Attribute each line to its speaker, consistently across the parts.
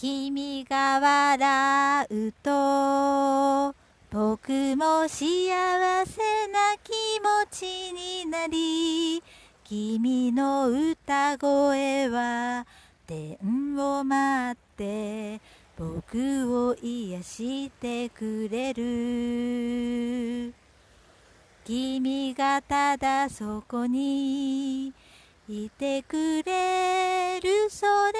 Speaker 1: 君が笑うと僕も幸せな気持ちになり君の歌声は天を待って僕を癒してくれる。君がただそこにいてくれる。それ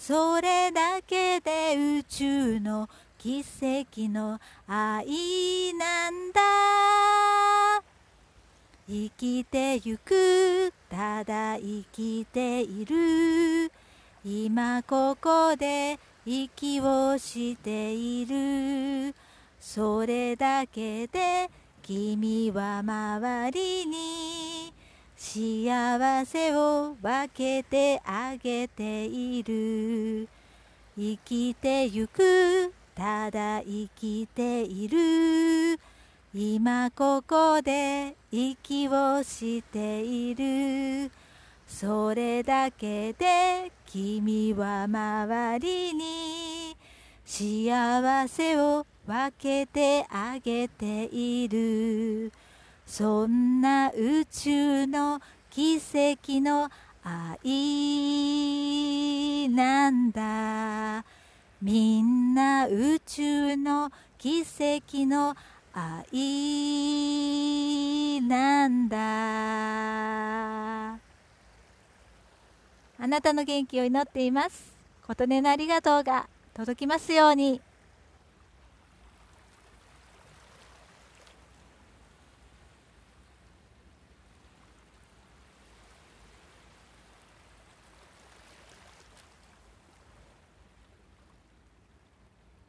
Speaker 1: それだけで宇宙の奇跡の愛なんだ。生きてゆくただ生きている。今ここで息をしている。それだけで君は周りに幸せを分けてあげている。生きてゆくただ生きている。今ここで息をしている。それだけで君は周りに幸せを分けてあげている。そんな宇宙の奇跡の愛なんだ。みんな宇宙の奇跡の愛なんだ。あなたの元気を祈っています。琴音のありがとうが届きますように。